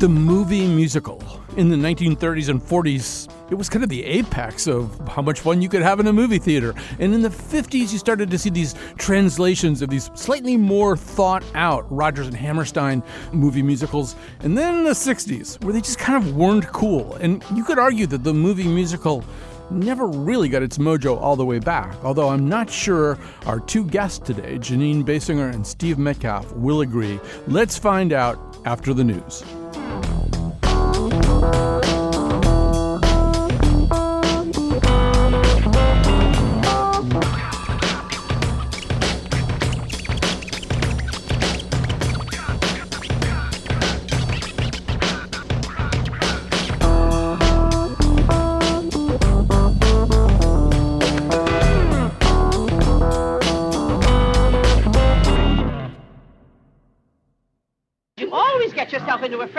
The movie musical. In the 1930s and 40s, it was kind of the apex of how much fun you could have in a movie theater. And in the 50s, you started to see these translations of these slightly more thought out Rodgers and Hammerstein movie musicals. And then in the 60s, where they just kind of weren't cool. And you could argue that the movie musical never really got its mojo all the way back, although I'm not sure our two guests today, Jeanine Basinger and Steve Metcalf, will agree. Let's find out after the news.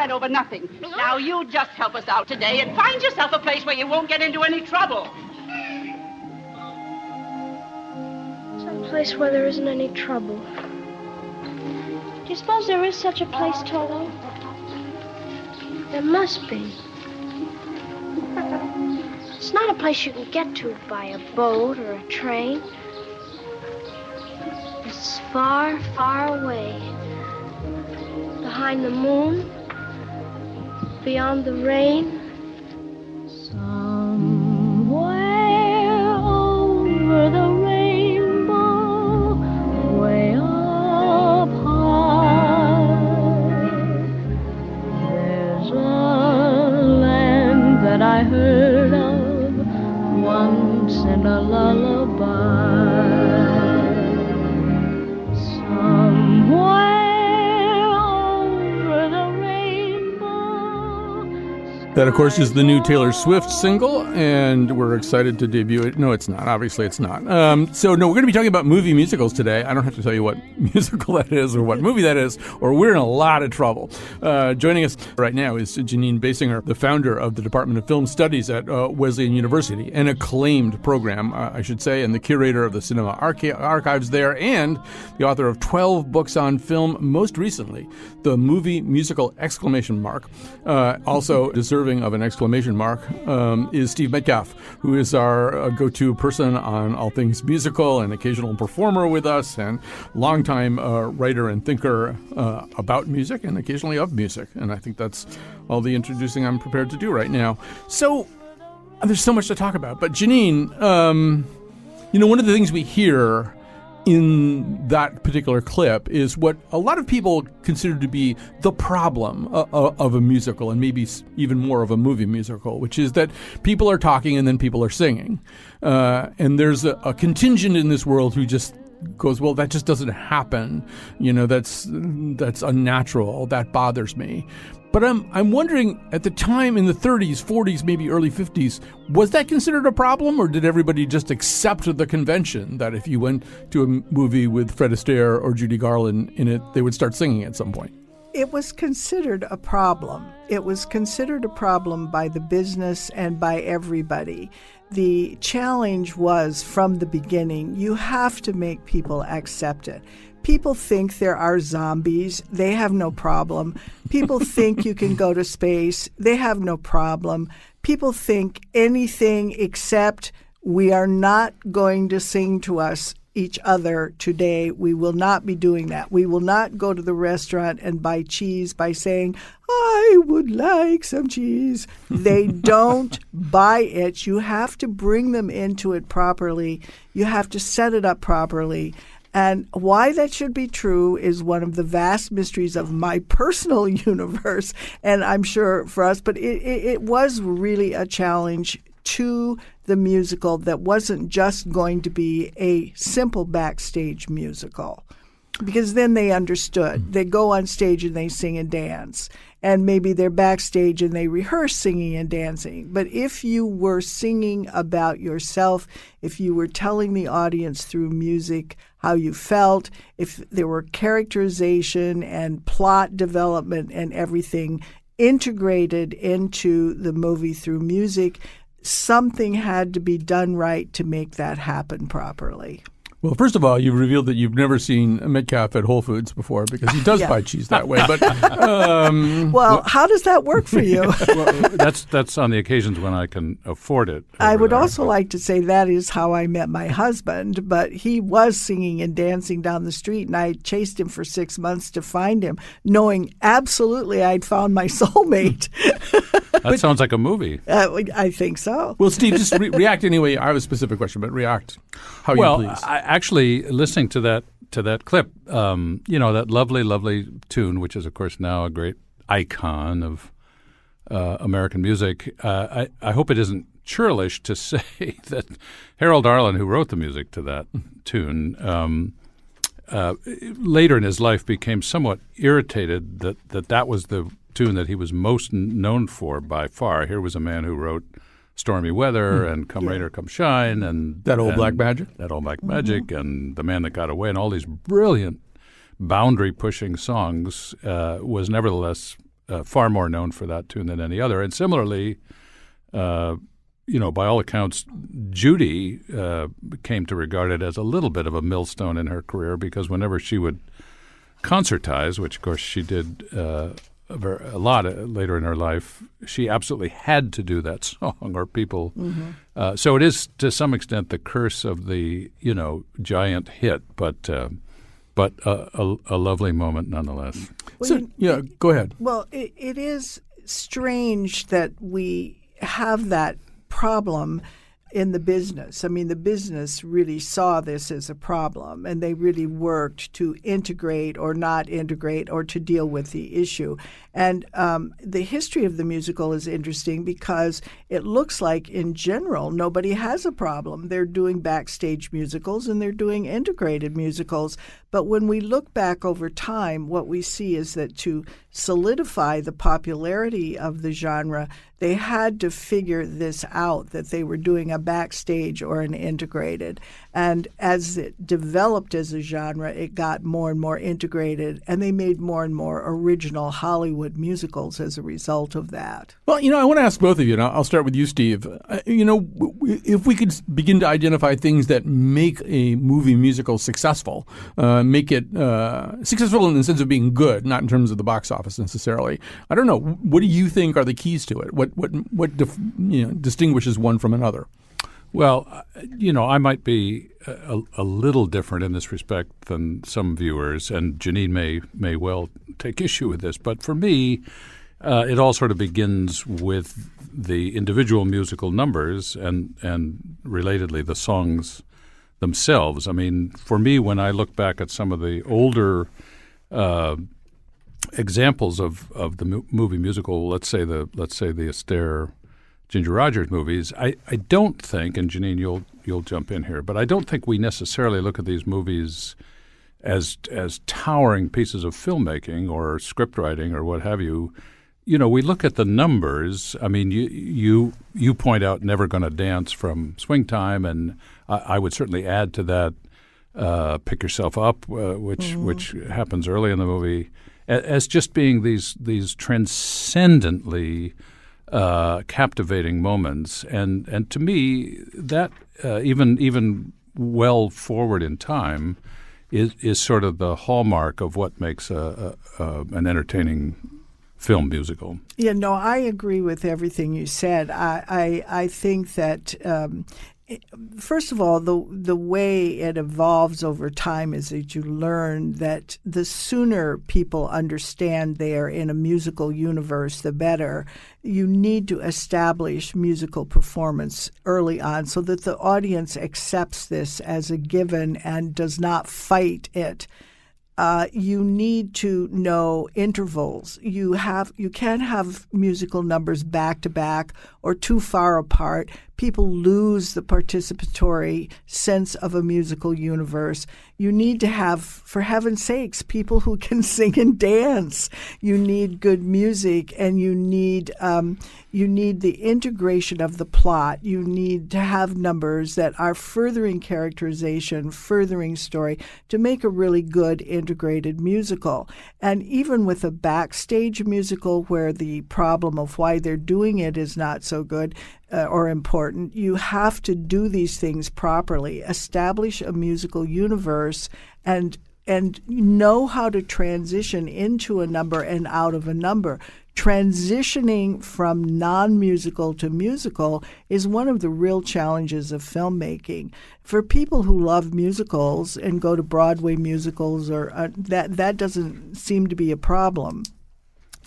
Into a fret over nothing. Now you just help us out today and find yourself a place where you won't get into any trouble. Some place where there isn't any trouble. Do you suppose there is such a place, Toto? There must be. It's not a place you can get to by a boat or a train. It's far, far away. Behind the moon, beyond the rain. Of course, is the new Taylor Swift single, and we're excited to debut it. No, it's not. Obviously, it's not. Um, so, no, we're going to be talking about movie musicals today. I don't have to tell you what musical that is or what movie that is, or we're in a lot of trouble. Uh, joining us right now is Jeanine Basinger, the founder of the Department of Film Studies at uh, Wesleyan University, an acclaimed program, uh, I should say, and the curator of the cinema archi- archives there, and the author of 12 books on film, most recently, the movie musical exclamation mark. Uh, also deserves of an exclamation mark um, is Steve Metcalf, who is our uh, go to person on all things musical and occasional performer with us, and longtime uh, writer and thinker uh, about music and occasionally of music. And I think that's all the introducing I'm prepared to do right now. So there's so much to talk about. But Jeanine, um, you know, one of the things we hear in that particular clip is what a lot of people consider to be the problem of a musical and maybe even more of a movie musical, which is that people are talking and then people are singing. Uh, and there's a, a contingent in this world who just goes, well, that just doesn't happen. You know, that's that's unnatural. That bothers me. But I'm I'm wondering at the time in the 30s, 40s, maybe early 50s, was that considered a problem, or did everybody just accept the convention that if you went to a movie with Fred Astaire or Judy Garland in it, they would start singing at some point? It was considered a problem. It was considered a problem by the business and by everybody. The challenge was from the beginning you have to make people accept it. People think there are zombies. They have no problem. People think you can go to space. They have no problem. People think anything except we are not going to sing to us each other today. We will not be doing that. We will not go to the restaurant and buy cheese by saying, I would like some cheese. They don't buy it. You have to bring them into it properly. You have to set it up properly. And why that should be true is one of the vast mysteries of my personal universe, and I'm sure for us, but it, it, it was really a challenge to the musical that wasn't just going to be a simple backstage musical because then they understood. Mm-hmm. They go on stage and they sing and dance and maybe they're backstage and they rehearse singing and dancing. But if you were singing about yourself, if you were telling the audience through music how you felt, if there were characterization and plot development and everything integrated into the movie through music, something had to be done right to make that happen properly. Well, first of all, you've revealed that you've never seen a Metcalf at Whole Foods before because he does Yeah. buy cheese that way. But um, Well, how does that work for you? well, that's that's on the occasions when I can afford it. I would there, also but- like to say that is how I met my husband, but he was singing and dancing down the street, and I chased him for six months to find him, knowing absolutely I'd found my soulmate. That sounds like a movie. uh, I think so. well, Steve, just re- react anyway. I have a specific question, but react how well, you please. I, actually, listening to that to that clip, um, you know, that lovely, lovely tune, which is of course now a great icon of uh, American music. Uh, I, I hope it isn't churlish to say that Harold Arlen, who wrote the music to that tune, um, uh, later in his life became somewhat irritated that, that that was the tune that he was most n- known for by far. Here was a man who wrote Stormy Weather and Come Rain or Come Shine and. That Old and Black Magic? That Old Black Magic and The Man That Got Away and all these brilliant boundary pushing songs uh, was nevertheless uh, far more known for that tune than any other. And similarly, uh, you know, by all accounts, Judy uh, came to regard it as a little bit of a millstone in her career because whenever she would concertize, which of course she did uh, a, lot uh, later in her life, she absolutely had to do that song, or people. Uh, so it is to some extent the curse of the you know giant hit, but uh, but a, a, a lovely moment nonetheless. Well, so, you- yeah, go ahead. Well, it, it is strange that we have that problem in the business. I mean, the business really saw this as a problem and they really worked to integrate or not integrate or to deal with the issue. And um, the history of the musical is interesting because it looks like, in general, nobody has a problem. They're doing backstage musicals and they're doing integrated musicals. But when we look back over time, what we see is that to solidify the popularity of the genre, they had to figure this out that they were doing a backstage or an integrated. And as it developed as a genre, it got more and more integrated, and they made more and more original Hollywood musicals as a result of that. Well, you know, I want to ask both of you, and I'll start with you, Steve. Uh, you know, if we could begin to identify things that make a movie musical successful, uh, make it uh, successful in the sense of being good, not in terms of the box office necessarily. I don't know. What do you think are the keys to it? What what what dif- you know, distinguishes one from another? Well, uh, you know, I might be a, a little different in this respect than some viewers, and Jeanine may may well take issue with this. But for me, uh, it all sort of begins with the individual musical numbers and and relatedly the songs themselves. I mean, for me, when I look back at some of the older uh, examples of, of the mo- movie musical, let's say the let's say the Astaire Ginger Rogers movies, I, I don't think, and Jeanine, you'll you'll jump in here, but I don't think we necessarily look at these movies as as towering pieces of filmmaking or script writing or what have you. You know, we look at the numbers. I mean, you you you point out "Never Gonna Dance" from Swing Time, and I, I would certainly add to that uh, "Pick Yourself Up," uh, which which happens early in the movie, as just being these these transcendently uh, captivating moments, and and to me that uh, even even well forward in time is is sort of the hallmark of what makes a, a, a an entertaining film musical. Yeah, no, I agree with everything you said. I I, I think that um, first of all, the the way it evolves over time is that you learn that the sooner people understand they are in a musical universe, the better. You need to establish musical performance early on so that the audience accepts this as a given and does not fight it uh, you need to know intervals. You have you can't have musical numbers back to back or too far apart. People lose the participatory sense of a musical universe. You need to have, for heaven's sakes, people who can sing and dance. You need good music, and you need um, you need the integration of the plot. You need to have numbers that are furthering characterization, furthering story to make a really good integrated musical. And even with a backstage musical where the problem of why they're doing it is not so good, uh, or important. You have to do these things properly, establish a musical universe, and and know how to transition into a number and out of a number. Transitioning from non musical to musical is one of the real challenges of filmmaking. For people who love musicals and go to Broadway musicals, or uh, that, that doesn't seem to be a problem.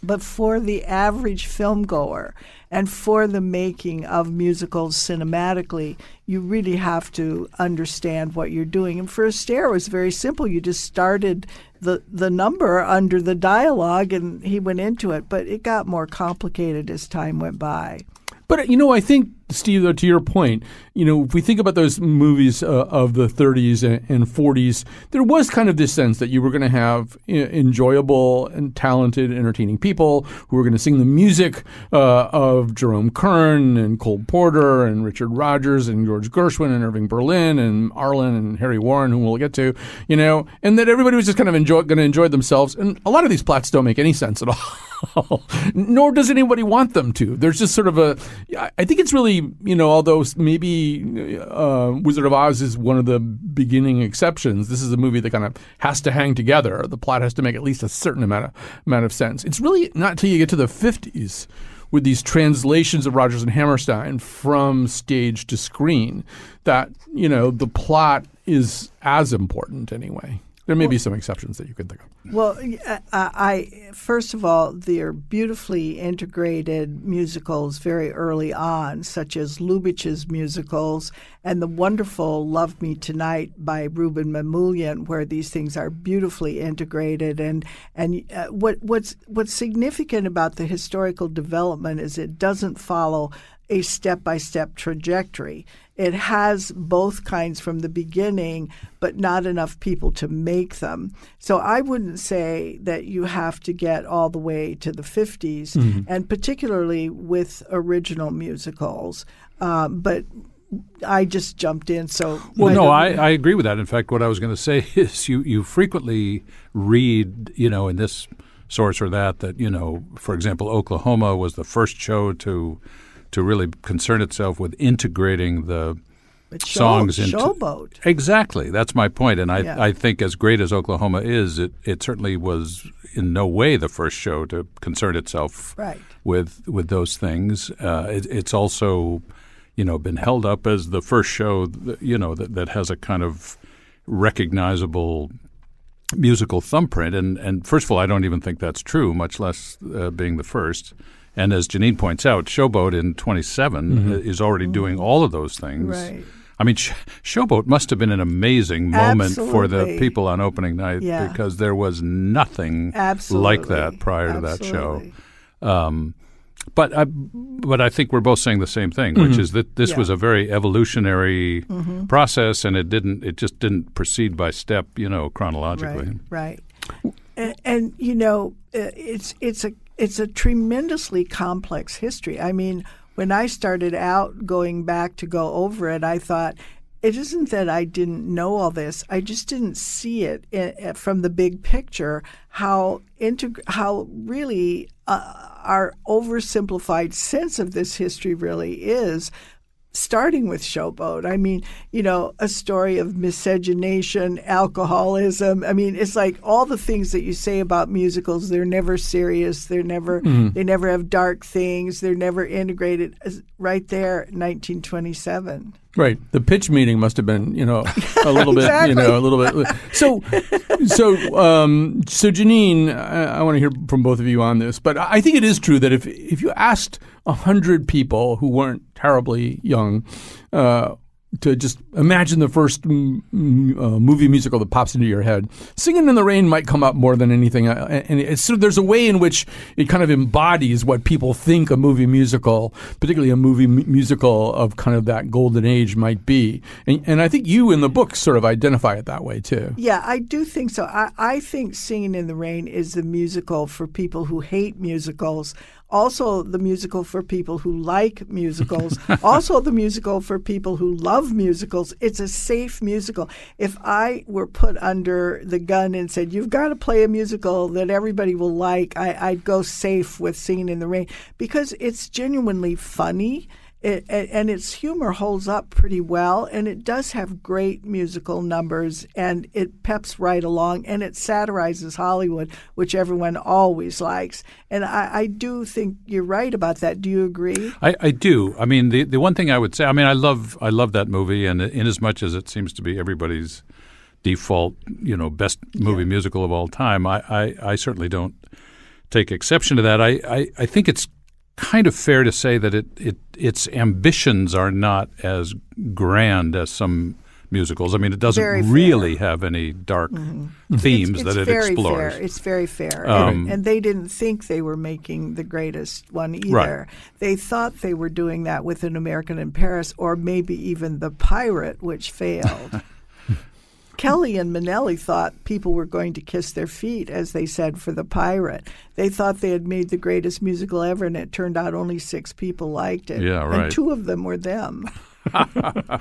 But for the average film goer and for the making of musicals cinematically, you really have to understand what you're doing. And for Astaire, it was very simple. You just started the, the number under the dialogue and he went into it. But it got more complicated as time went by. But you know, I think Steve, though, to your point, you know, if we think about those movies uh, of the 30s and, and, 40s, there was kind of this sense that you were going to have enjoyable and talented, entertaining people who were going to sing the music uh, of Jerome Kern and Cole Porter and Richard Rodgers and George Gershwin and Irving Berlin and Arlen and Harry Warren, whom we'll get to, you know, and that everybody was just kind of enjoy, going to enjoy themselves. And a lot of these plots don't make any sense at all. Nor does anybody want them to. There's just sort of a, I think it's really you know, although maybe uh, Wizard of Oz is one of the beginning exceptions, this is a movie that kind of has to hang together. The plot has to make at least a certain amount of amount of sense. It's really not until you get to the fifties with these translations of Rodgers and Hammerstein from stage to screen that you know the plot is as important anyway. There may well, be some exceptions that you could think of. Well, I first of all, they're beautifully integrated musicals very early on, such as Lubitsch's musicals and the wonderful "Love Me Tonight" by Rouben Mamoulian, where these things are beautifully integrated. And and uh, what what's what's significant about the historical development is it doesn't follow a step by step trajectory. It has both kinds from the beginning, but not enough people to make them. So I wouldn't say that you have to get all the way to the 50s, mm-hmm. and particularly with original musicals. Um, but I just jumped in. So well, no, I, I agree with that. In fact, what I was going to say is you you frequently read, you know, in this source or that that you know, for example, Oklahoma was the first show to to really concern itself with integrating the songs into showboat. Exactly, that's my point. And I, yeah. I think as great as Oklahoma is, it, it certainly was in no way the first show to concern itself right. with with those things. Uh, it, it's also, you know, been held up as the first show, that, you know, that, that has a kind of recognizable musical thumbprint. And and first of all, I don't even think that's true, much less uh, being the first. And as Jeanine points out, Showboat in 27 mm-hmm. is already doing all of those things. Right. I mean, Showboat must have been an amazing moment Absolutely. for the people on opening night yeah. because there was nothing Absolutely. like that prior Absolutely. to that show. Um, but I, but I think we're both saying the same thing, which mm-hmm. is that this yeah. was a very evolutionary mm-hmm. process, and it didn't it just didn't proceed by step, you know, chronologically. Right. right. And, and you know, uh, it's it's a it's a tremendously complex history. I mean, when I started out going back to go over it, I thought it isn't that I didn't know all this. I just didn't see it in, eh, from the big picture how integ- how really uh, our oversimplified sense of this history really is starting with Showboat. I mean, you know, a story of miscegenation, alcoholism. I mean, it's like all the things that you say about musicals. They're never serious. They're never. Mm-hmm. They never have dark things. They're never integrated. Right there, 1927. Right. The pitch meeting must have been, you know, a little exactly. bit, you know, a little bit. So, so, um, so Jeanine, I, I want to hear from both of you on this, but I think it is true that if if you asked a hundred people who weren't terribly young, uh, to just imagine the first mm, mm, uh, movie musical that pops into your head. Singing in the Rain might come up more than anything, uh, and it's sort of, there's a way in which it kind of embodies what people think a movie musical, particularly a movie mu- musical of kind of that golden age, might be. And, and, I think you in the book sort of identify it that way too. Yeah, I do think so. I, I think Singing in the Rain is the musical for people who hate musicals also the musical for people who like musicals, also the musical for people who love musicals. It's a safe musical. If I were put under the gun and said, You've got to play a musical that everybody will like, I, would go safe with Singing in the Rain because it's genuinely funny It, and its humor holds up pretty well, and it does have great musical numbers, and it peps right along, and it satirizes Hollywood, which everyone always likes. And I, I do think you're right about that. Do you agree? I, I do. I mean, the the one thing I would say, I mean, I love I love that movie, and in as much as it seems to be everybody's default, you know, best movie Yeah. musical of all time, I, I, I certainly don't take exception to that. I, I, I think it's kind of fair to say that it, it its ambitions are not as grand as some musicals. I mean, it doesn't Very fair. really have any dark themes it's, that it very explores. Fair. It's very fair. Um, and, and they didn't think they were making the greatest one either. Right. They thought they were doing that with an American in Paris or maybe even The Pirate, which failed. Kelly and Minnelli thought people were going to kiss their feet, as they said, for The Pirate. They thought they had made the greatest musical ever, and it turned out only six people liked it. Yeah, right. And two of them were them.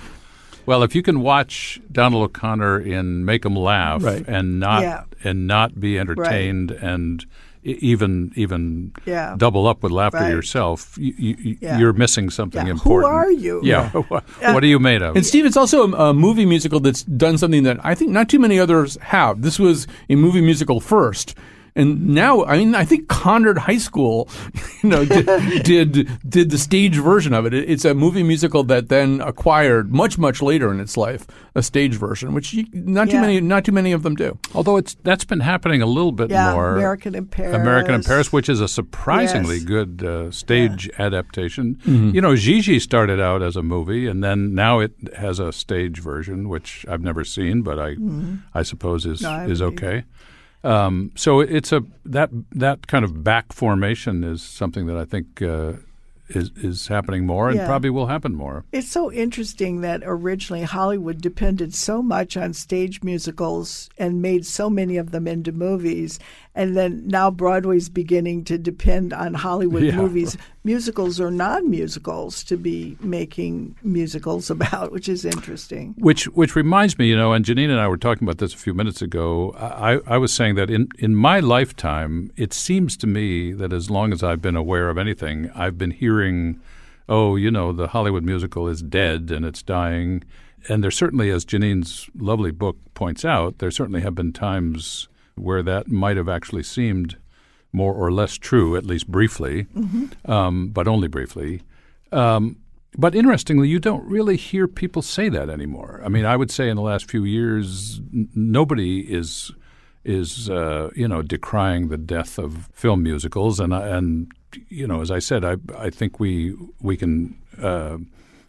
Well, if you can watch Donald O'Connor in Make 'Em Laugh Right. and not Yeah. and not be entertained and e- even even Yeah. double up with laughter Right. yourself, you, you, Yeah. you're missing something Yeah. important. Who are you? Yeah, what, what are you made of? And Steve, it's also a, a movie musical that's done something that I think not too many others have. This was a movie musical first. And now, I mean, I think Conard High School, you know, did, did did the stage version of it. It- It's a movie musical that then acquired much much later in its life a stage version, which you, not too Yeah. many not too many of them do. Although it's that's been happening a little bit Yeah, more. American in Paris. American in Paris, which is a surprisingly Yes. good uh, stage adaptation. You know, Gigi started out as a movie, and then now it has a stage version, which I've never seen, but I, I suppose is No, I is haven't okay. Um, so it's a that that kind of back formation is something that I think uh, is is happening more, and Yeah. probably will happen more. It's so interesting that originally Hollywood depended so much on stage musicals and made so many of them into movies. And then now Broadway's beginning to depend on Hollywood Yeah. movies, musicals or non musicals, to be making musicals about, which is interesting. Which which reminds me, you know, and Jeanine and I were talking about this a few minutes ago. I, I was saying that in, in my lifetime, it seems to me that as long as I've been aware of anything, I've been hearing, oh, you know, the Hollywood musical is dead and it's dying. And there certainly, as Jeanine's lovely book points out, there certainly have been times where that might have actually seemed more or less true, at least briefly, um, but only briefly. Um, but interestingly, you don't really hear people say that anymore. I mean, I would say in the last few years, n- nobody is is uh, you know decrying the death of film musicals, and and you know, as I said, I I think we we can. Uh,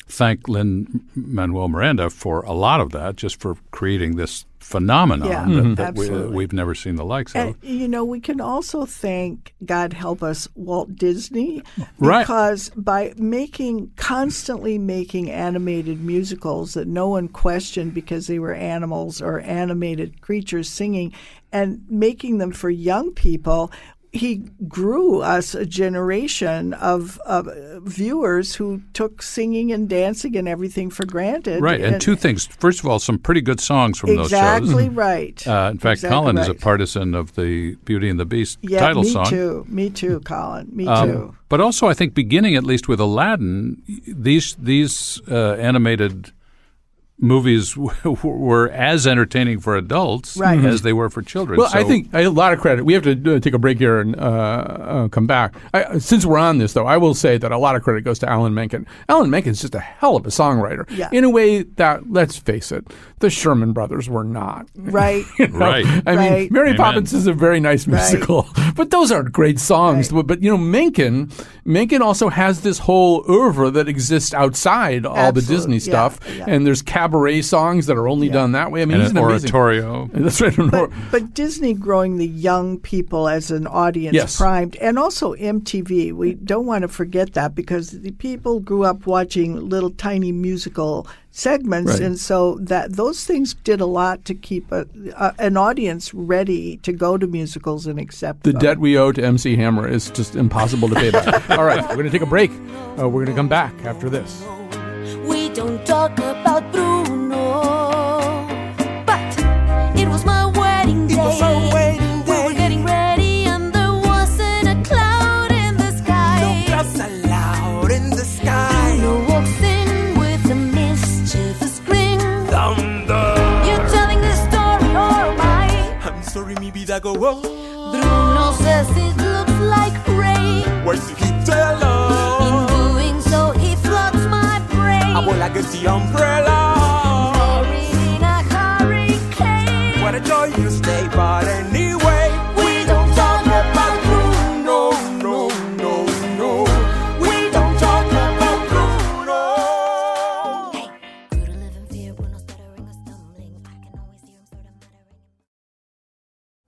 Thank Lin Manuel Miranda for a lot of that, just for creating this phenomenon Yeah, that, that we, we've never seen the likes And, of. you know, we can also thank, God help us, Walt Disney. Right. Because by making, constantly making animated musicals that no one questioned because they were animals or animated creatures singing and making them for young people, he grew us a generation of, of viewers who took singing and dancing and everything for granted. Right, and two things. First of all, some pretty good songs from those shows. Exactly right. Uh, in fact, Exactly Colin is a partisan of the Beauty and the Beast Yeah, title me song. Me too. Me too, Colin. Me Um, too. But also, I think beginning at least with Aladdin, these these uh, animated movies were as entertaining for adults Right. as they were for children. Well, I think a lot of credit. We have to uh, take a break here and uh, uh, come back. I, since we're on this, though, I will say that a lot of credit goes to Alan Menken. Alan Menken's just a hell of a songwriter. Yeah. In a way that, let's face it, the Sherman Brothers were not. Right. You know? Right. I mean, Right. Mary Amen. Poppins is a very nice Right. musical, but those aren't great songs. Right. But, but, you know, Menken, Menken also has this whole oeuvre that exists outside all the Disney yeah, stuff, yeah. and there's cabaret songs that are only done that way. I mean, and he's an an amazing. oratorio. That's right. an But, or- but Disney growing the young people as an audience Yes. primed, and also MTV. We don't want to forget that because the people grew up watching little tiny musical segments, Right. and so that those things did a lot to keep a, a, an audience ready to go to musicals and accept The them. debt we owe to MC Hammer is just impossible to pay back. All right, we're going to take a break. Uh, we're going to come back after this. We don't talk about Bruno, whoa. Bruno says it looks like rain. Where's the umbrella? In doing so, he floods my brain. Abuela gets the umbrella.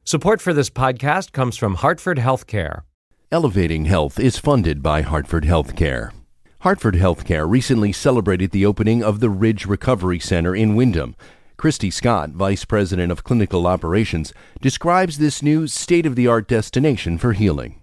Support for this podcast comes from Hartford Healthcare. Elevating Health is funded by Hartford Healthcare. Hartford Healthcare recently celebrated the opening of the Ridge Recovery Center in Windham. Christy Scott, Vice President of Clinical Operations, describes this new state of the art destination for healing.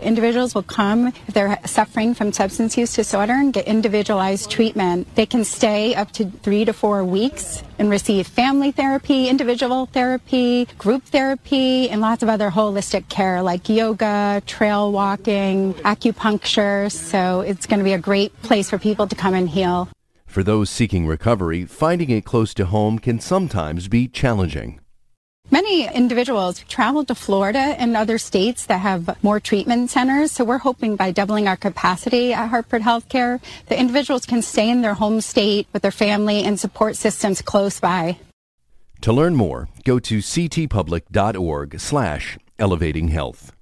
Individuals will come if they're suffering from substance use disorder and get individualized treatment. They can stay up to three to four weeks and receive family therapy, individual therapy, group therapy, and lots of other holistic care like yoga, trail walking, acupuncture. So it's going to be a great place for people to come and heal. For those seeking recovery, finding it close to home can sometimes be challenging. Many individuals travel to Florida and other states that have more treatment centers. So we're hoping by doubling our capacity at Hartford Healthcare, the individuals can stay in their home state with their family and support systems close by. To learn more, go to ctpublic.org slash elevating health.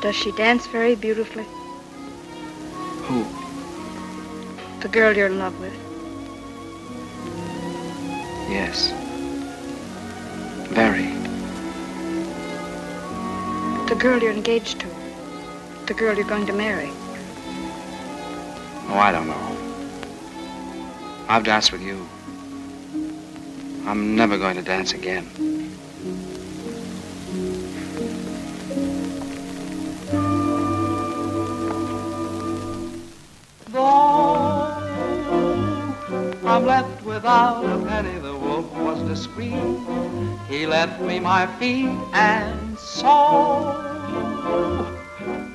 Does she dance very beautifully? Who? The girl you're in love with. Yes. Very. The girl you're engaged to. The girl you're going to marry. Oh, I don't know. I've danced with you. I'm never going to dance again. I'm left without a penny. The wolf was discreet. He left me my feet and soul.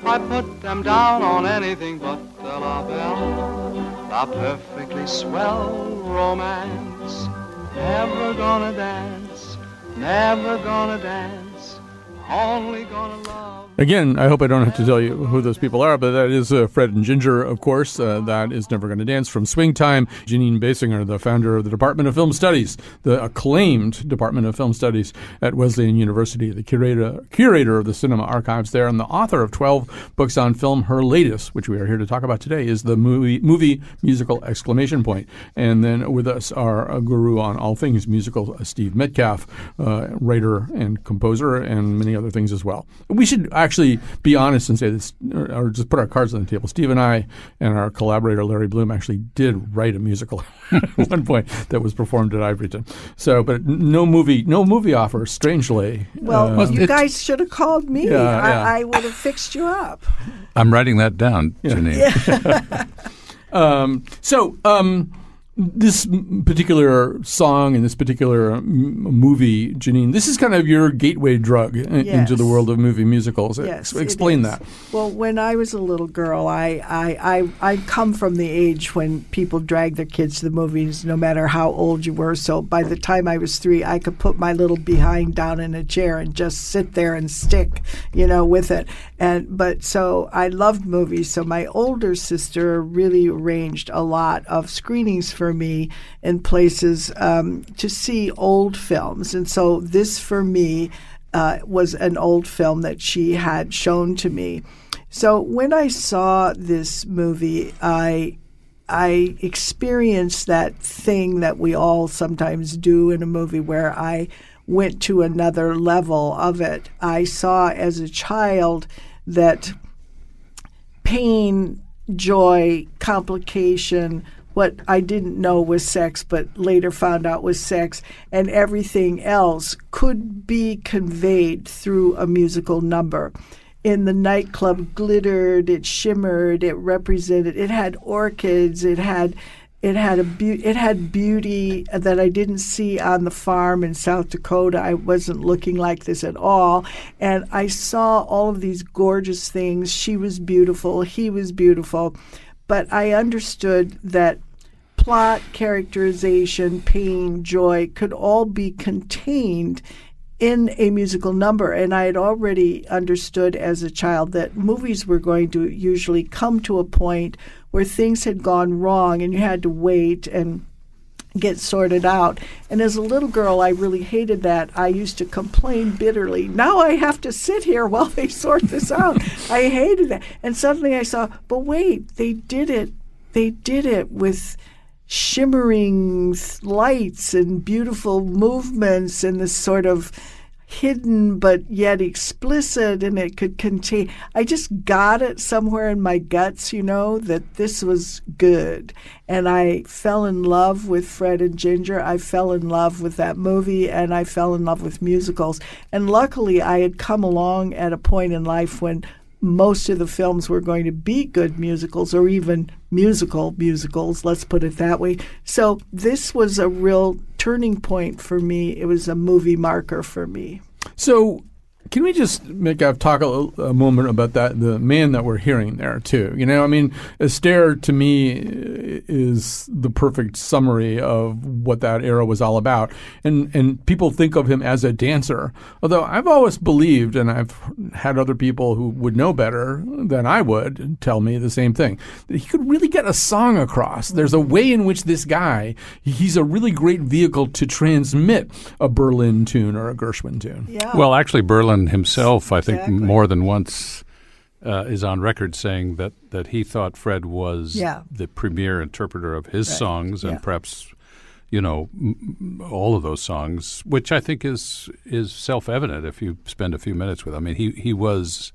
I put them down on anything but the La Belle, a perfectly swell romance. Never gonna dance, never gonna dance, only gonna love. Again, I hope I don't have to tell you who those people are, but that is uh, Fred and Ginger, of course. Uh, that is Never Gonna Dance from Swing Time. Jeanine Basinger, the founder of the Department of Film Studies, the acclaimed Department of Film Studies at Wesleyan University, the curator, curator of the cinema archives there, and the author of 12 books on film. Her latest, which we are here to talk about today, is the movie, movie musical exclamation point. And then with us are a guru on all things musical, uh, Steve Metcalf, uh, writer and composer, and many other things as well. We should actually be honest and say this, or, or just put our cards on the table. Steve and I and our collaborator Larry Bloom actually did write a musical at one point that was performed at Ivoryton. So, but no movie, no movie offer. Strangely, Well, Uh, you guys should have called me. Yeah, yeah. I, I would have fixed you up. I'm writing that down, Jeanine. Um, so, um, this particular song and this particular m- movie, Jeanine, this is kind of your gateway drug in- into the world of movie musicals. Yes, explain that. Well, when I was a little girl, I, I, I, I come from the age when people drag their kids to the movies, no matter how old you were. So by the time I was three, I could put my little behind down in a chair and just sit there and stick, you know, with it. And but so I loved movies. So my older sister really arranged a lot of screenings for me in places um, to see old films. And so this for me uh, was an old film that she had shown to me. So when I saw this movie, I I experienced that thing that we all sometimes do in a movie where I went to another level of it. I saw as a child that pain, joy, complication, what I didn't know was sex, but later found out was sex, and everything else could be conveyed through a musical number. In the nightclub, glittered, it shimmered, it represented, it had orchids, it had. It had a be- it had beauty that I didn't see on the farm in South Dakota. I wasn't looking like this at all, and I saw all of these gorgeous things. She was beautiful, he was beautiful, but I understood that plot, characterization, pain, joy could all be contained in a musical number. And I had already understood as a child that movies were going to usually come to a point where things had gone wrong and you had to wait and get sorted out. And as a little girl, I really hated that. I used to complain bitterly. Now I have to sit here while they sort this out. I hated that. And suddenly I saw, but wait, they did it. They did it with shimmering lights and beautiful movements and this sort of hidden but yet explicit and it could contain I just got it somewhere in my guts, you know, that this was good. And I fell in love with Fred and Ginger. I fell in love with that movie and I fell in love with musicals. And luckily I had come along at a point in life when most of the films were going to be good musicals or even musical musicals, let's put it that way. So this was a real turning point for me. It was a movie marker for me. So, can we just make a talk a, a, moment about that the man that we're hearing there too? You know, I mean, Astaire to me is the perfect summary of what that era was all about, and and people think of him as a dancer. Although I've always believed, and I've had other people who would know better than I would tell me the same thing, that he could really get a song across. There's a way in which this guy, he's a really great vehicle to transmit a Berlin tune or a Gershwin tune. Yeah. Well, actually, Berlin himself, I think, exactly. more than once uh, is on record saying that, that he thought Fred was yeah. the premier interpreter of his right. songs and yeah. perhaps, you know, m- all of those songs, which I think is is self evident if you spend a few minutes with him. I mean, he he was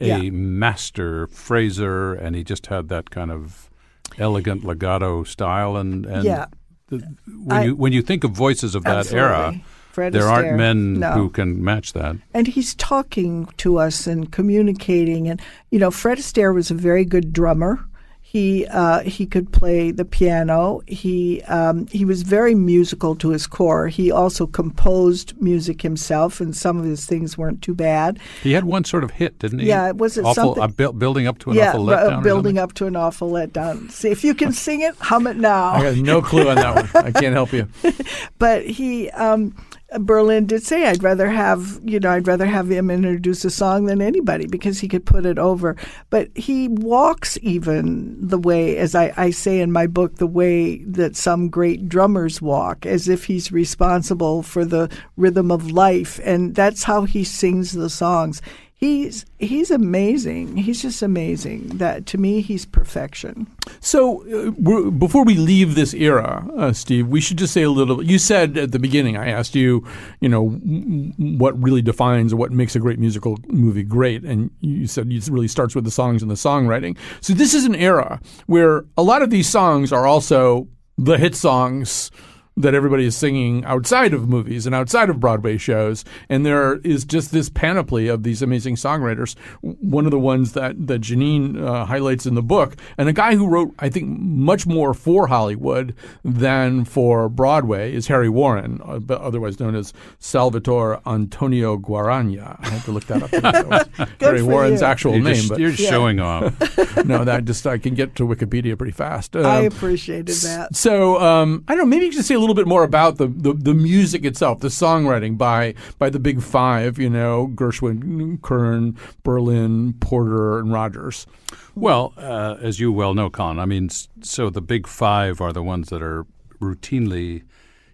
a yeah. master phraser, and he just had that kind of elegant legato style, and and yeah. the, when I, you when you think of voices of that absolutely. era. Fred there Astaire. aren't men no. who can match that. And he's talking to us and communicating. And, you know, Fred Astaire was a very good drummer. He uh, he could play the piano. He um, he was very musical to his core. He also composed music himself, and some of his things weren't too bad. He had one sort of hit, didn't he? Yeah, was it awful, something? Uh, bu- building up to an yeah, awful uh, letdown. building up to an awful letdown. See if you can sing it, hum it now. I got no clue on that one. I can't help you. but he. Um, Berlin did say I'd rather have you know I'd rather have him introduce a song than anybody because he could put it over. But he walks even the way, as I, I say in my book, the way that some great drummers walk, as if he's responsible for the rhythm of life, and that's how he sings the songs. He's he's amazing. He's just amazing. That to me, he's perfection. So, uh, before we leave this era, uh, Steve, we should just say a little. You said at the beginning, I asked you, you know, what really defines what makes a great musical movie great, and you said it really starts with the songs and the songwriting. So, this is an era where a lot of these songs are also the hit songs that everybody is singing outside of movies and outside of Broadway shows. And there is just this panoply of these amazing songwriters. One of the ones that, that Jeanine uh, highlights in the book, and a guy who wrote, I think, much more for Hollywood than for Broadway is Harry Warren, uh, otherwise known as Salvatore Antonio Guaragna. I had to look that up. Harry Warren's you. actual you're name. Just, but you're yeah. showing off. no, that just I can get to Wikipedia pretty fast. Um, I appreciated that. So um, I don't know. Maybe you could say a little bit more about the, the, the music itself, the songwriting by by the big five. You know, Gershwin, Kern, Berlin, Porter, and Rodgers. Well, uh, as you well know, Con. I mean, so the big five are the ones that are routinely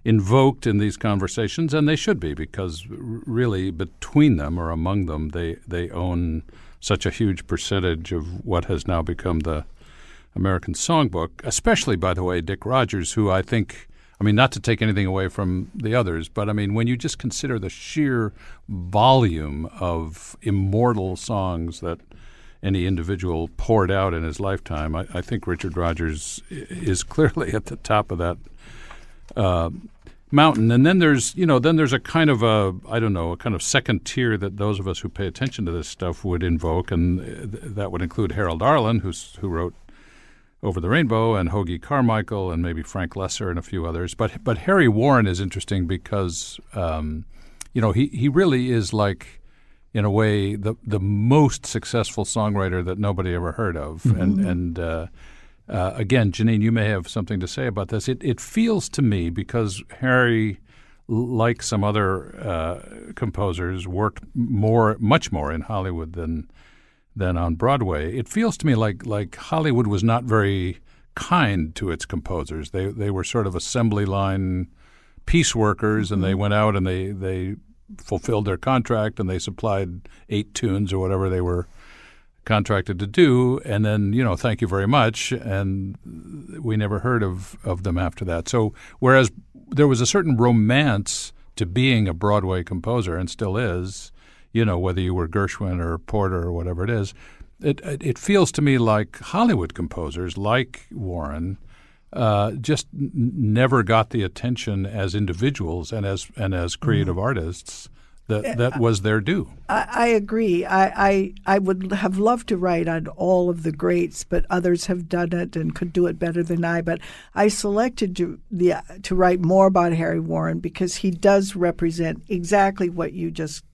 invoked in these conversations, and they should be because really between them or among them, they they own such a huge percentage of what has now become the American Songbook. Especially, by the way, Dick Rodgers, who I think. I mean, not to take anything away from the others, but I mean, when you just consider the sheer volume of immortal songs that any individual poured out in his lifetime, I, I think Richard Rodgers is clearly at the top of that uh, mountain. And then there's, you know, then there's a kind of a, I don't know, a kind of second tier that those of us who pay attention to this stuff would invoke, and th- that would include Harold Arlen, who's who wrote over the Rainbow and Hoagy Carmichael and maybe Frank Loesser and a few others. But but Harry Warren is interesting because um, you know he he really is like in a way the the most successful songwriter that nobody ever heard of. Mm-hmm. And and uh, uh, again, Jeanine, you may have something to say about this. It it feels to me because Harry like some other uh, composers, worked more, much more in Hollywood than than on Broadway. It feels to me like like Hollywood was not very kind to its composers. They they were sort of assembly line piece workers, and they mm-hmm. went out and they they fulfilled their contract and they supplied eight tunes or whatever they were contracted to do, and then you know thank you very much, and we never heard of of them after that. So whereas there was a certain romance to being a Broadway composer, and still is, you know whether you were Gershwin or Porter or whatever it is, it it, it feels to me like Hollywood composers like Warren. Uh, just n- never got the attention as individuals and as and as creative mm-hmm. artists that eh, that uh, was their due. I, I agree. I, I I would have loved to write on all of the greats, but others have done it and could do it better than I. But I selected to the to write more about Harry Warren because he does represent exactly what you just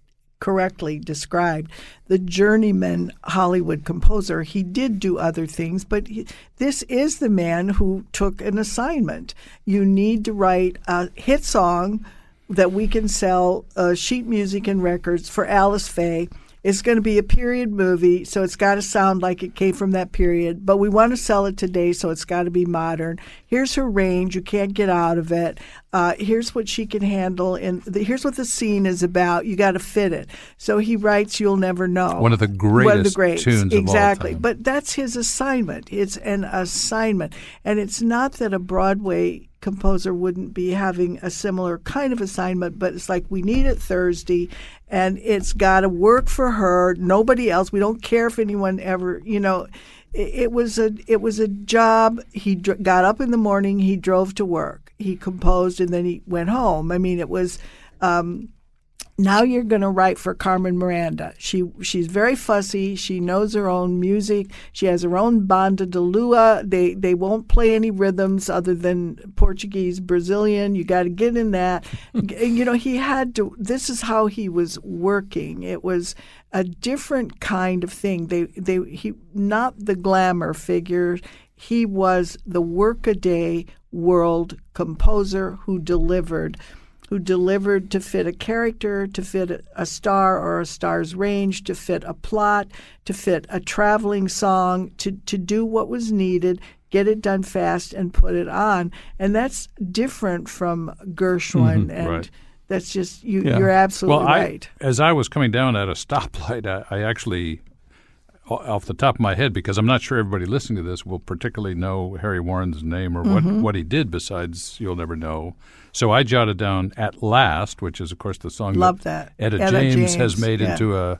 correctly described the journeyman Hollywood composer. He did do other things, but he, this is the man who took an assignment. You need to write a hit song that we can sell uh, sheet music and records for Alice Faye. It's going to be a period movie, so it's got to sound like it came from that period. But we want to sell it today, so it's got to be modern. Here's her range; you can't get out of it. Uh, here's what she can handle, and the, here's what the scene is about. You got to fit it. So he writes, "You'll never know." One of the One of the greatest greats. tunes of all exactly. But that's his assignment. It's an assignment, and it's not that a Broadway composer wouldn't be having a similar kind of assignment, but it's like we need it Thursday, and it's got to work for her. Nobody else. We don't care if anyone ever, you know. It, was a it was a job. He dr- got up in the morning. He drove to work. He composed, and then he went home. I mean, it was. Um, now you're going to write for Carmen Miranda. She she's very fussy. She knows her own music. She has her own Bando da Lua. They they won't play any rhythms other than Portuguese, Brazilian. You got to get in that. you know, he had to. This is how he was working. It was a different kind of thing. They they he not the glamour figure. He was the workaday world composer who delivered who delivered to fit a character, to fit a star or a star's range, to fit a plot, to fit a traveling song, to, to do what was needed, get it done fast, and put it on. And that's different from Gershwin. Mhm, and right. that's just, you, Yeah. you're absolutely well, I- right. as I was coming down at a stoplight, I, I actually, off the top of my head, because I'm not sure everybody listening to this will particularly know Harry Warren's name or what, Mhm. what he did besides You'll Never Know. So I jotted down At Last, which is, of course, the song Love that, that. Etta, Etta James, has made yeah. into a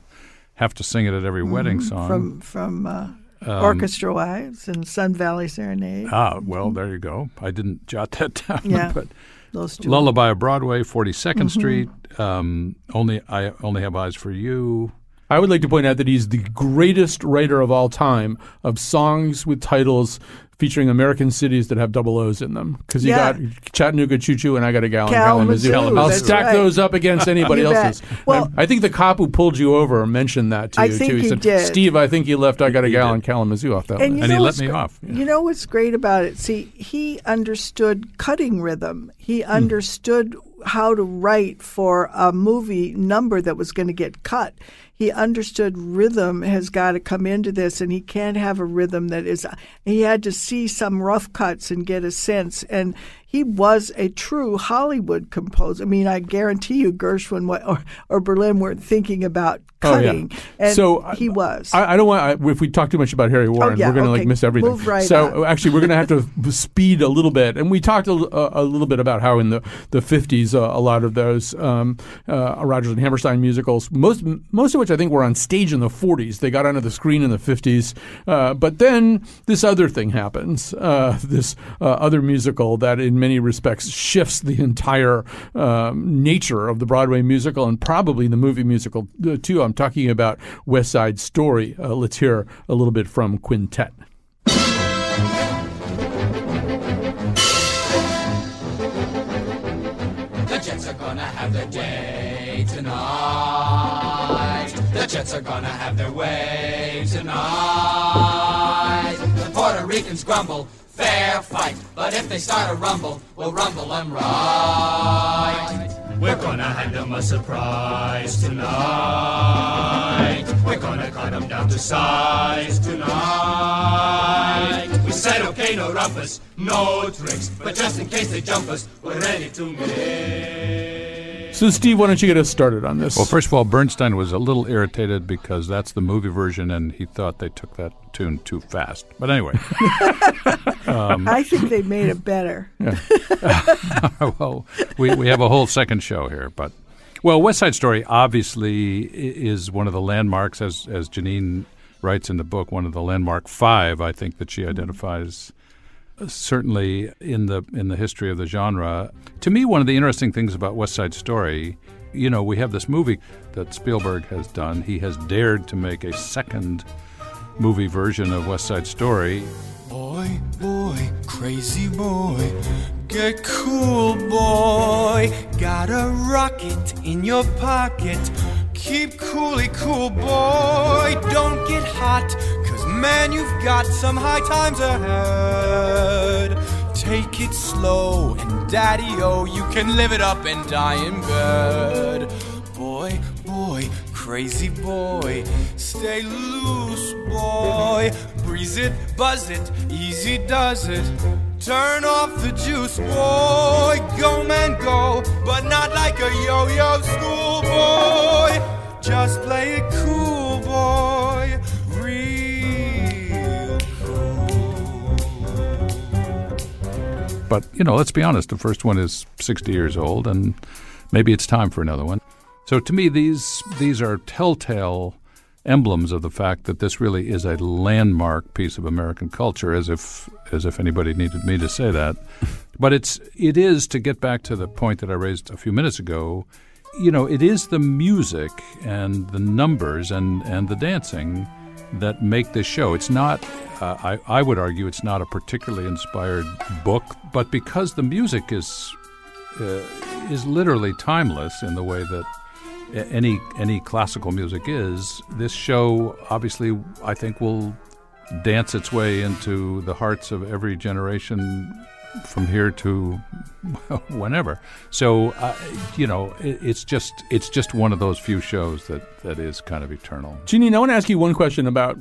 have to sing it at every wedding Mhm. song. From, from uh, Um, Orchestra Wives and Sun Valley Serenade. Ah, well, there you go. I didn't jot that down. Yeah, but those two. Lullaby of Broadway, 42nd Mhm. Street. Um, only I only have eyes for you. I would like to point out that he's the greatest writer of all time of songs with titles featuring American cities that have double O's in them. Because he Yeah. got Chattanooga Choo Choo and I got a Gallon in Kalamazoo, Kalamazoo. I'll that's stack right. those up against anybody else's. Well- I, I think the cop who pulled you over mentioned that to I you think too. He, he said, did. "Steve, I think you left I got a Gallon in Kalamazoo off that And, list." you know what's gr- Yeah. You know what's great about it? See, he understood cutting rhythm. He hmm. understood how to write for a movie number that was going to get cut. He understood rhythm has got to come into this, and he can't have a rhythm that is. He had to see some rough cuts and get a sense. And he was a true Hollywood composer. I mean, I guarantee you, Gershwin or, or Berlin weren't thinking about Oh, yeah. cutting. And So, he was. I, I don't want. I, if we talk too much about Harry Warren, yeah, we're going to okay. like miss everything. Move right so on. actually, we're going to have to speed a little bit. And we talked a, a, a little bit about how in the the fifties, uh, a lot of those um, uh, Rodgers and Hammerstein musicals, most most of which I think we were on stage in the forties, they got onto the screen in the fifties. Uh, but then this other thing happens. Uh, this uh, other musical that, in many respects, shifts the entire um, nature of the Broadway musical and probably the movie musical uh, too. I'm talking about West Side Story. Uh, let's hear a little bit from Quintet. Jets are gonna have their way tonight. The Puerto Ricans grumble, fair fight. But if they start a rumble, we'll rumble them right. We're gonna hand them a surprise tonight. We're gonna cut them down to size tonight. We said, okay, no rumpus, no tricks, but just in case they jump us, we're ready to mix. So, Steve, why don't you get us started on this? Well, first of all, Bernstein was a little irritated because that's the movie version, and he thought they took that tune too fast. But anyway, um, I think they made it better. well, we, we have a whole second show here, but well, West Side Story obviously is one of the landmarks, as as Jeanine writes in the book, one of the landmark five. I think that she identifies certainly in the in the history of the genre. To me, one of the interesting things about West Side Story, you know, we have this movie that Spielberg has done. He has dared to make a second movie version of West Side Story. Boy, boy, crazy boy, get cool, boy. Got a rocket in your pocket. Keep coolly cool, boy. Don't get hot, cause man, you've got some high times ahead. Take it slow, and daddy o, you can live it up and die in bed. Boy, boy, crazy boy, stay loose, boy. Breeze it, buzz it, easy does it. Turn off the juice, boy. Go, man, go, but not like a yo yo schoolboy. Just play it cool, boy. Real But you know, let's be honest. The first one is 60 years old, and maybe it's time for another one. So to me, these these are telltale emblems of the fact that this really is a landmark piece of American culture. As if as if anybody needed me to say that. but it's it is to get back to the point that I raised a few minutes ago. You know, it is the music and the numbers and and the dancing that make this show. It's not, uh, I, I would argue, it's not a particularly inspired book, but because the music is uh, is literally timeless in the way that any any classical music is, this show obviously I think will dance its way into the hearts of every generation from here to whenever. So uh, you know, it, it's just it's just one of those few shows that that is kind of eternal. Jeanine, I want to ask you one question about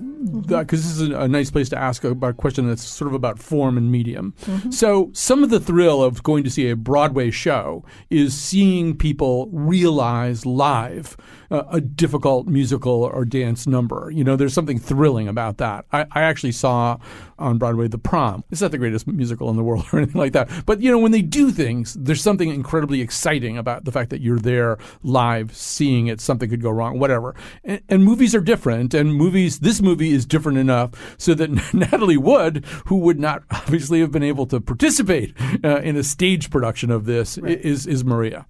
that because this is a, a nice place to ask about a question that's sort of about form and medium. Mhm. So, some of the thrill of going to see a Broadway show is seeing people realize live uh, a difficult musical or dance number. You know, there's something thrilling about that. I, I actually saw on Broadway The Prom. It's not the greatest musical in the world or anything like that, but you know, when they do things, there's something incredibly exciting about the fact that you're there live, seeing it. Something could go wrong, whatever. And, and movies are different, and movies. This movie is different enough so that Natalie Wood, who would not obviously have been able to participate uh, in a stage production of this, i- is is Maria.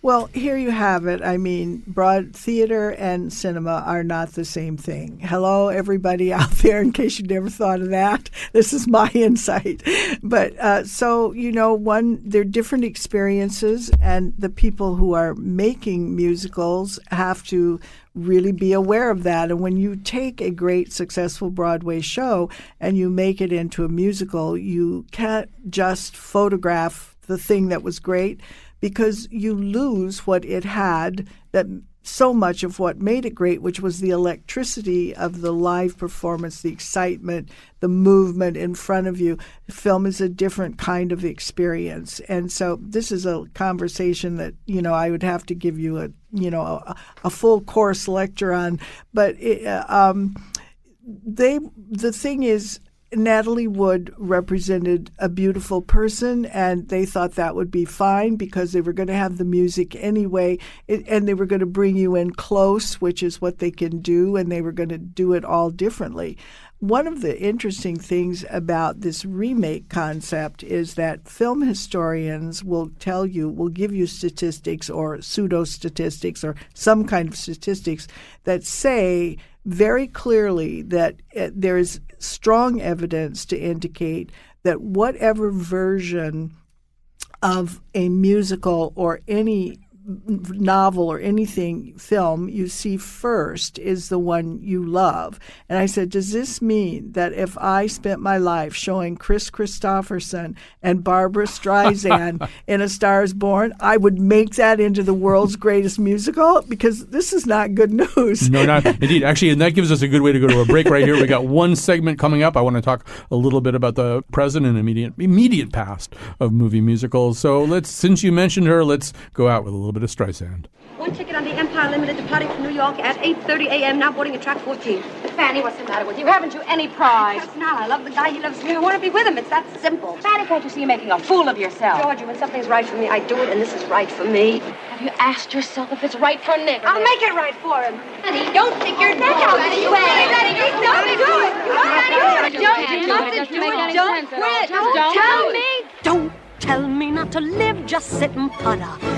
Well, here you have it. I mean, broad theater and cinema are not the same thing. Hello, everybody out there, in case you never thought of that. This is my insight. But uh, so, you know, one, they're different experiences, and the people who are making musicals have to really be aware of that. And when you take a great, successful Broadway show and you make it into a musical, you can't just photograph the thing that was great because you lose what it had that so much of what made it great, which was the electricity of the live performance, the excitement, the movement in front of you. Film is a different kind of experience. And so this is a conversation that, you know, I would have to give you a, you know, a, a full course lecture on. But it, uh, um, they, the thing is, Natalie Wood represented a beautiful person, and they thought that would be fine because they were going to have the music anyway, and they were going to bring you in close, which is what they can do, and they were going to do it all differently. One of the interesting things about this remake concept is that film historians will tell you, will give you statistics or pseudo statistics or some kind of statistics that say very clearly that uh, there is strong evidence to indicate that whatever version of a musical or any novel or anything film you see first is the one you love. And I said, Does this mean that if I spent my life showing Kris Kristofferson and Barbara Streisand in A Star is Born, I would make that into the world's greatest musical? Because this is not good news. No, not indeed. Actually, and that gives us a good way to go to a break right here. We got one segment coming up. I want to talk a little bit about the present and immediate immediate past of movie musicals. So let's, since you mentioned her, let's go out with a little bit of Streisand. One ticket on the Empire Limited departing from New York at 8.30 a.m. Now boarding at track 14. Fanny, what's the matter with you? Haven't you any pride? That's not. I love the guy. He loves me. I want to be with him. It's that simple. Fanny, can't you see you're making a fool of yourself? Georgia, when something's right for me, I do it, and this is right for me. Have you asked yourself if it's right for Nick? I'll make it right for him. Fanny, don't stick your neck out this way. Don't do it. Don't do it. Don't quit. Don't tell me. Don't tell me not to live, just sit and putter.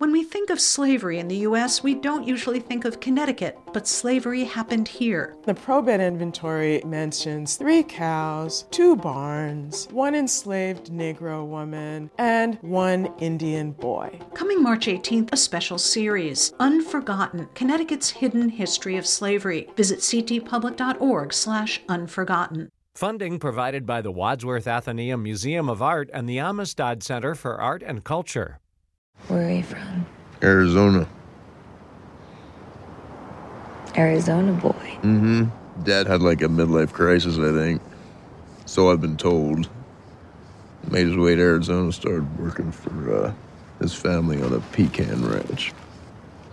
When we think of slavery in the U.S., we don't usually think of Connecticut, but slavery happened here. The probate inventory mentions three cows, two barns, one enslaved Negro woman, and one Indian boy. Coming March 18th, a special series, Unforgotten, Connecticut's Hidden History of Slavery. Visit ctpublic.org slash unforgotten. Funding provided by the Wadsworth Atheneum Museum of Art and the Amistad Center for Art and Culture. Where are you from? Arizona. Arizona boy. Mm-hmm. Dad had like a midlife crisis, I think. So I've been told. Made his way to Arizona, started working for uh, his family on a pecan ranch.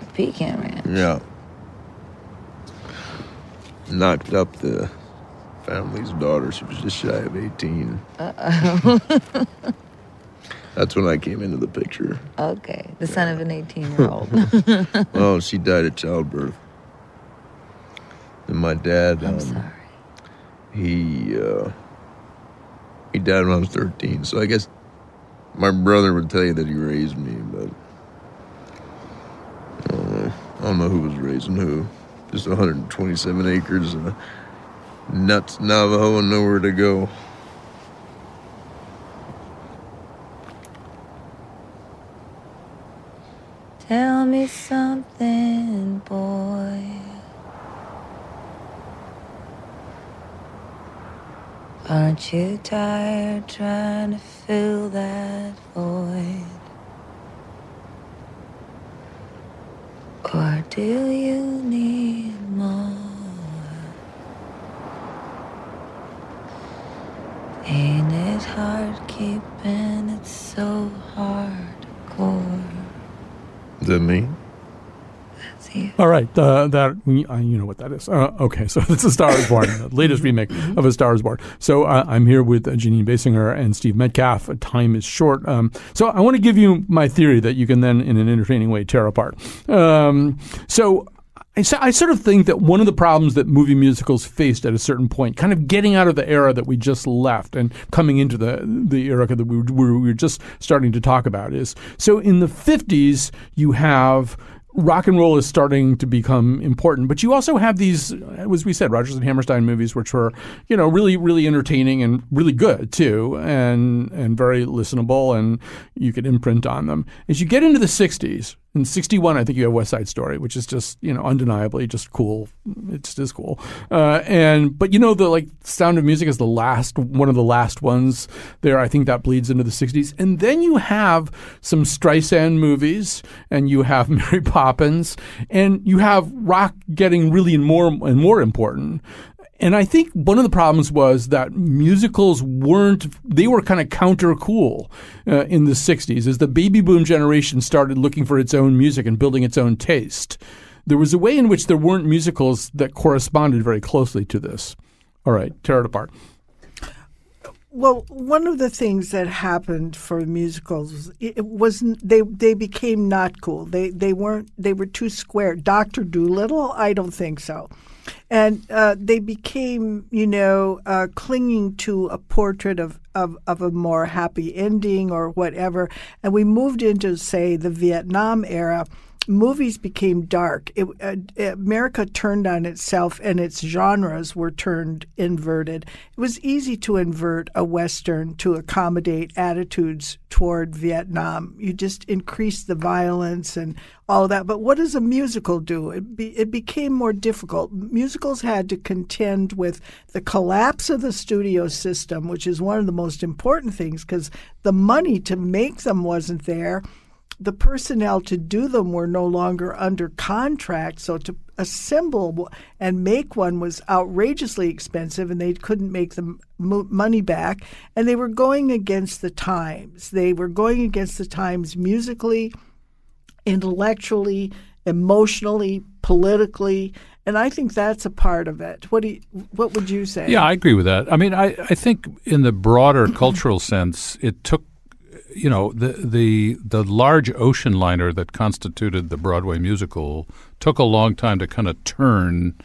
A pecan ranch. Yeah. Knocked up the family's daughter. She was just shy of 18. Uh-oh. That's when I came into the picture. okay. The son of an 18-year-old. well, she died at childbirth. And my dad, I'm um, sorry. he uh, he died when I was 13. So I guess my brother would tell you that he raised me, but uh, I don't know who was raising who. Just 127 acres, uh, nuts Navajo, and nowhere to go. Tell me something, boy. Aren't you tired trying to fill that void? Or do you need more? Ain't it hard keeping it so hardcore? Is that me? All right, uh, that uh, you know what that is. Uh, okay, so it's a Star is Born, the latest remake of A Star is Born. So uh, I'm here with uh, Jeanine Basinger and Steve Metcalf. Time is short, um, so I want to give you my theory that you can then, in an entertaining way, tear apart. Um, so. I, I sort of think that one of the problems that movie musicals faced at a certain point, kind of getting out of the era that we just left and coming into the the era that we were, we were just starting to talk about, is so in the 50s you have rock and roll is starting to become important, but you also have these, as we said, Rodgers and Hammerstein movies, which were, you know, really, really entertaining and really good too, and and very listenable, and you could imprint on them. As you get into the '60s, in '61, I think you have West Side Story, which is just, you know, undeniably just cool. It just is cool. Uh, and but you know, the like Sound of Music is the last one of the last ones there. I think that bleeds into the '60s, and then you have some Streisand movies, and you have Mary Poppins, and you have rock getting really more and more important. And I think one of the problems was that musicals weren't, they were kind of counter cool uh, in the 60s. As the baby boom generation started looking for its own music and building its own taste, there was a way in which there weren't musicals that corresponded very closely to this. All right, tear it apart. Well, one of the things that happened for musicals it, was they they became not cool. They they weren't they were too square. Doctor Dolittle, I don't think so, and uh, they became you know uh, clinging to a portrait of of, of a more happy ending or whatever. And we moved into, say, the Vietnam era. Movies became dark. It, uh, America turned on itself, and its genres were turned inverted. It was easy to invert a Western to accommodate attitudes toward Vietnam. You just increased the violence and all that. But what does a musical do? It, be, it became more difficult. Musicals had to contend with the collapse of the studio system, which is one of the most important things because the money to make them wasn't there. The personnel to do them were no longer under contract, so to assemble and make one was outrageously expensive, and they couldn't make the money back. And they were going against the times. They were going against the times musically, intellectually, emotionally, politically, and I think that's a part of it. What do you, what would you say? Yeah, I agree with that. I mean, I, I think in the broader cultural sense, it took you know the the the large ocean liner that constituted the Broadway musical took a long time to kind of turn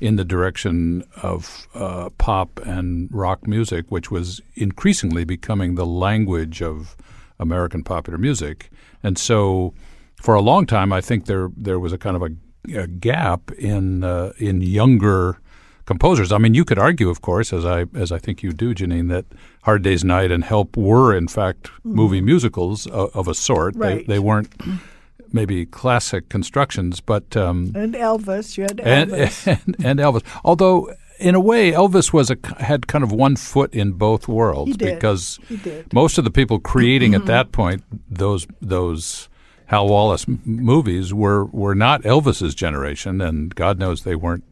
in the direction of uh, pop and rock music, which was increasingly becoming the language of American popular music. And so, for a long time, I think there there was a kind of a, a gap in uh, in younger composers. I mean, you could argue, of course, as I as I think you do, Jeanine, that Hard Day's Night and Help were in fact mm-hmm. movie musicals of, of a sort. Right. They, they weren't maybe classic constructions, but um, and Elvis, you had Elvis, and, and, and Elvis. Although in a way, Elvis was a had kind of one foot in both worlds because most of the people creating at that point those those Hal Wallis m- movies were were not Elvis's generation, and God knows they weren't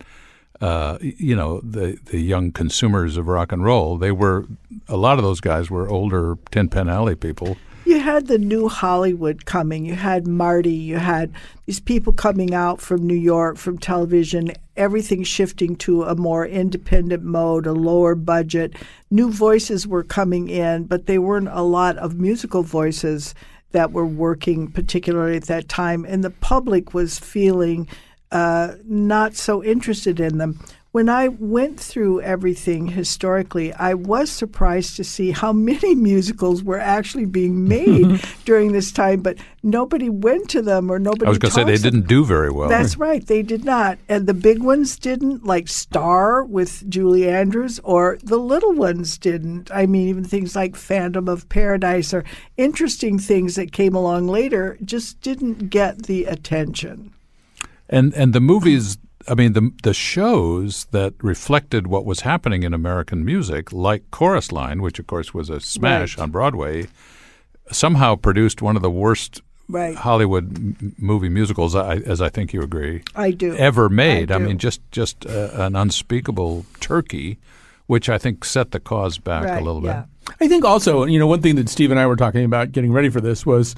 uh, you know, the the young consumers of rock and roll. They were a lot of those guys were older Tin Pan Alley people. You had the new Hollywood coming. You had Marty. You had these people coming out from New York, from television. Everything shifting to a more independent mode, a lower budget. New voices were coming in, but they weren't a lot of musical voices that were working, particularly at that time. And the public was feeling uh, not so interested in them. When I went through everything historically, I was surprised to see how many musicals were actually being made during this time, but nobody went to them or nobody. I was going to say they didn't do very well. That's right, they did not, and the big ones didn't, like Star with Julie Andrews, or the little ones didn't. I mean, even things like Phantom of Paradise or interesting things that came along later just didn't get the attention. And and the movies, I mean, the the shows that reflected what was happening in American music, like Chorus Line, which of course was a smash Right. on Broadway, somehow produced one of the worst Right. Hollywood m- movie musicals, I, as I think you agree, I do. ever made. I I, mean, just just uh, an unspeakable turkey, which I think set the cause back Right, a little yeah. bit. I think also, you know, one thing that Steve and I were talking about getting ready for this was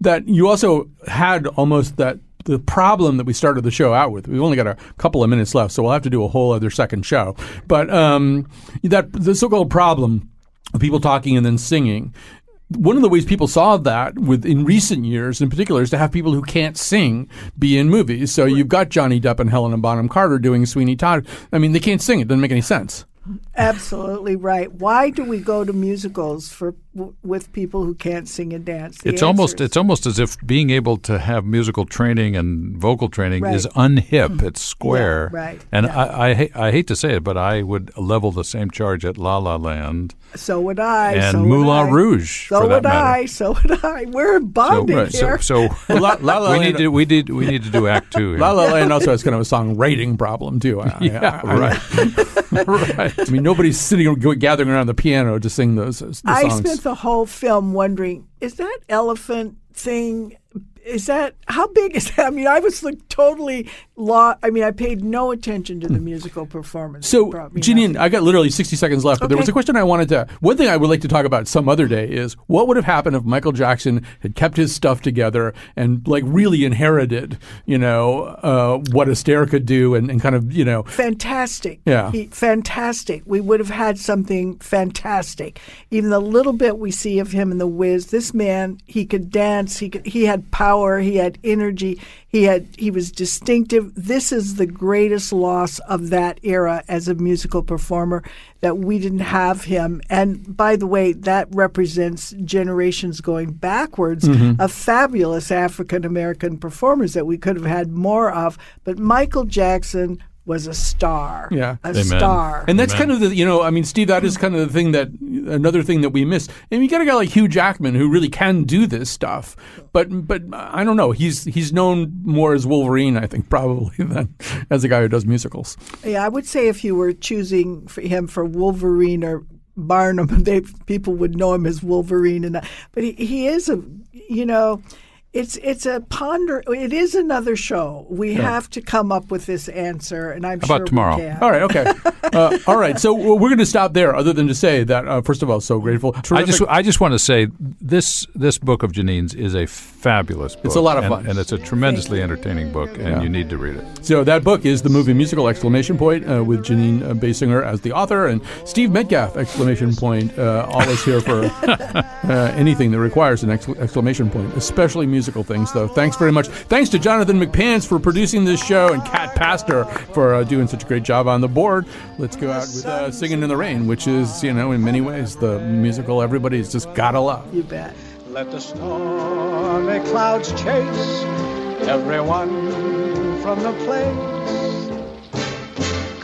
that you also had almost that the problem that we started the show out with. We've only got a couple of minutes left, so we'll have to do a whole other second show. But um, that the so-called problem of people talking and then singing. One of the ways people solve that with in recent years in particular is to have people who can't sing be in movies. So you've got Johnny Depp and Helena Bonham Carter doing Sweeney Todd. I mean, they can't sing. It doesn't make any sense. Absolutely right. Why do we go to musicals for w- with people who can't sing and dance? The it's answer almost is- it's almost as if being able to have musical training and vocal training is Right. Mm-hmm. unhip. It's square. right. And Yeah. I I, ha- I hate to say it, but I would level the same charge at La La Land so would I. and so would Moulin I. Rouge. So for would matter. I. So would I. We're So, bonding right, so, here. so La- La La we Land- need to we need we need to do Act Two. here. La La Land also has kind of a songwriting problem too. I- I- Yeah, I- right. right. I mean, nobody's sitting gathering around the piano to sing those the I songs. spent the whole film wondering: is that elephant thing? Is that how big is that? I mean, I was like totally lost. I mean, I paid no attention to the musical performance. So, Jeanine, I got literally 60 seconds left, but there was a question I wanted to. One thing I would like to talk about some other day is what would have happened if Michael Jackson had kept his stuff together and, like, really inherited, you know, uh, what Astaire could do and, and kind of, you know, fantastic. Yeah. He, fantastic. We would have had something fantastic. Even the little bit we see of him in the Wiz, this man, he could dance. He could, he had power. Power, he had energy, he had he was distinctive. This is the greatest loss of that era as a musical performer that we didn't have him. And by the way, that represents generations going backwards Mhm. of fabulous African American performers that we could have had more of. But Michael Jackson was a star. Yeah, a star. And that's kind of the you know I mean Steve that is kind of the thing that another thing that we miss. And you got a guy like Hugh Jackman who really can do this stuff, but but I don't know he's he's known more as Wolverine I think probably than as a guy who does musicals. Yeah, I would say if you were choosing for him for Wolverine or Barnum, they people would know him as Wolverine, and that. but he, he is a you know. It's it's a ponder. It is another show. We Yeah. have to come up with this answer, and I'm How sure tomorrow? we can. All right, okay, uh, all right. So we're going to stop there. Other than to say that, uh, first of all, so grateful. I just I just want to say this this book of Jeanine's is a fabulous book. It's a lot of and- fun. and, it's a tremendously entertaining book, and Yeah. you need to read it. So that book is the movie musical exclamation point uh, with Janine uh, Basinger as the author and Steve Metcalf exclamation point. Uh, always here for uh, anything that requires an excla- exclamation point, especially musical things. Though, thanks very much. Thanks to Jonathan McPants for producing this show and Kat Pastor for uh, doing such a great job on the board. Let's go out with uh, "Singing in the Rain," which is you know in many ways the musical everybody's just gotta love. You bet. Let the stormy clouds chase everyone from the place.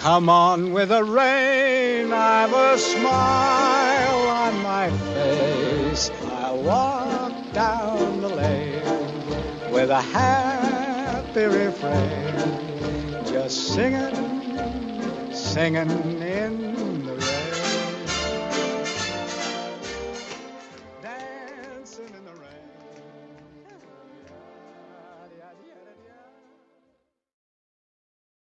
Come on with the rain, I've a smile on my face. I'll walk down the lane with a happy refrain, just singing, singing in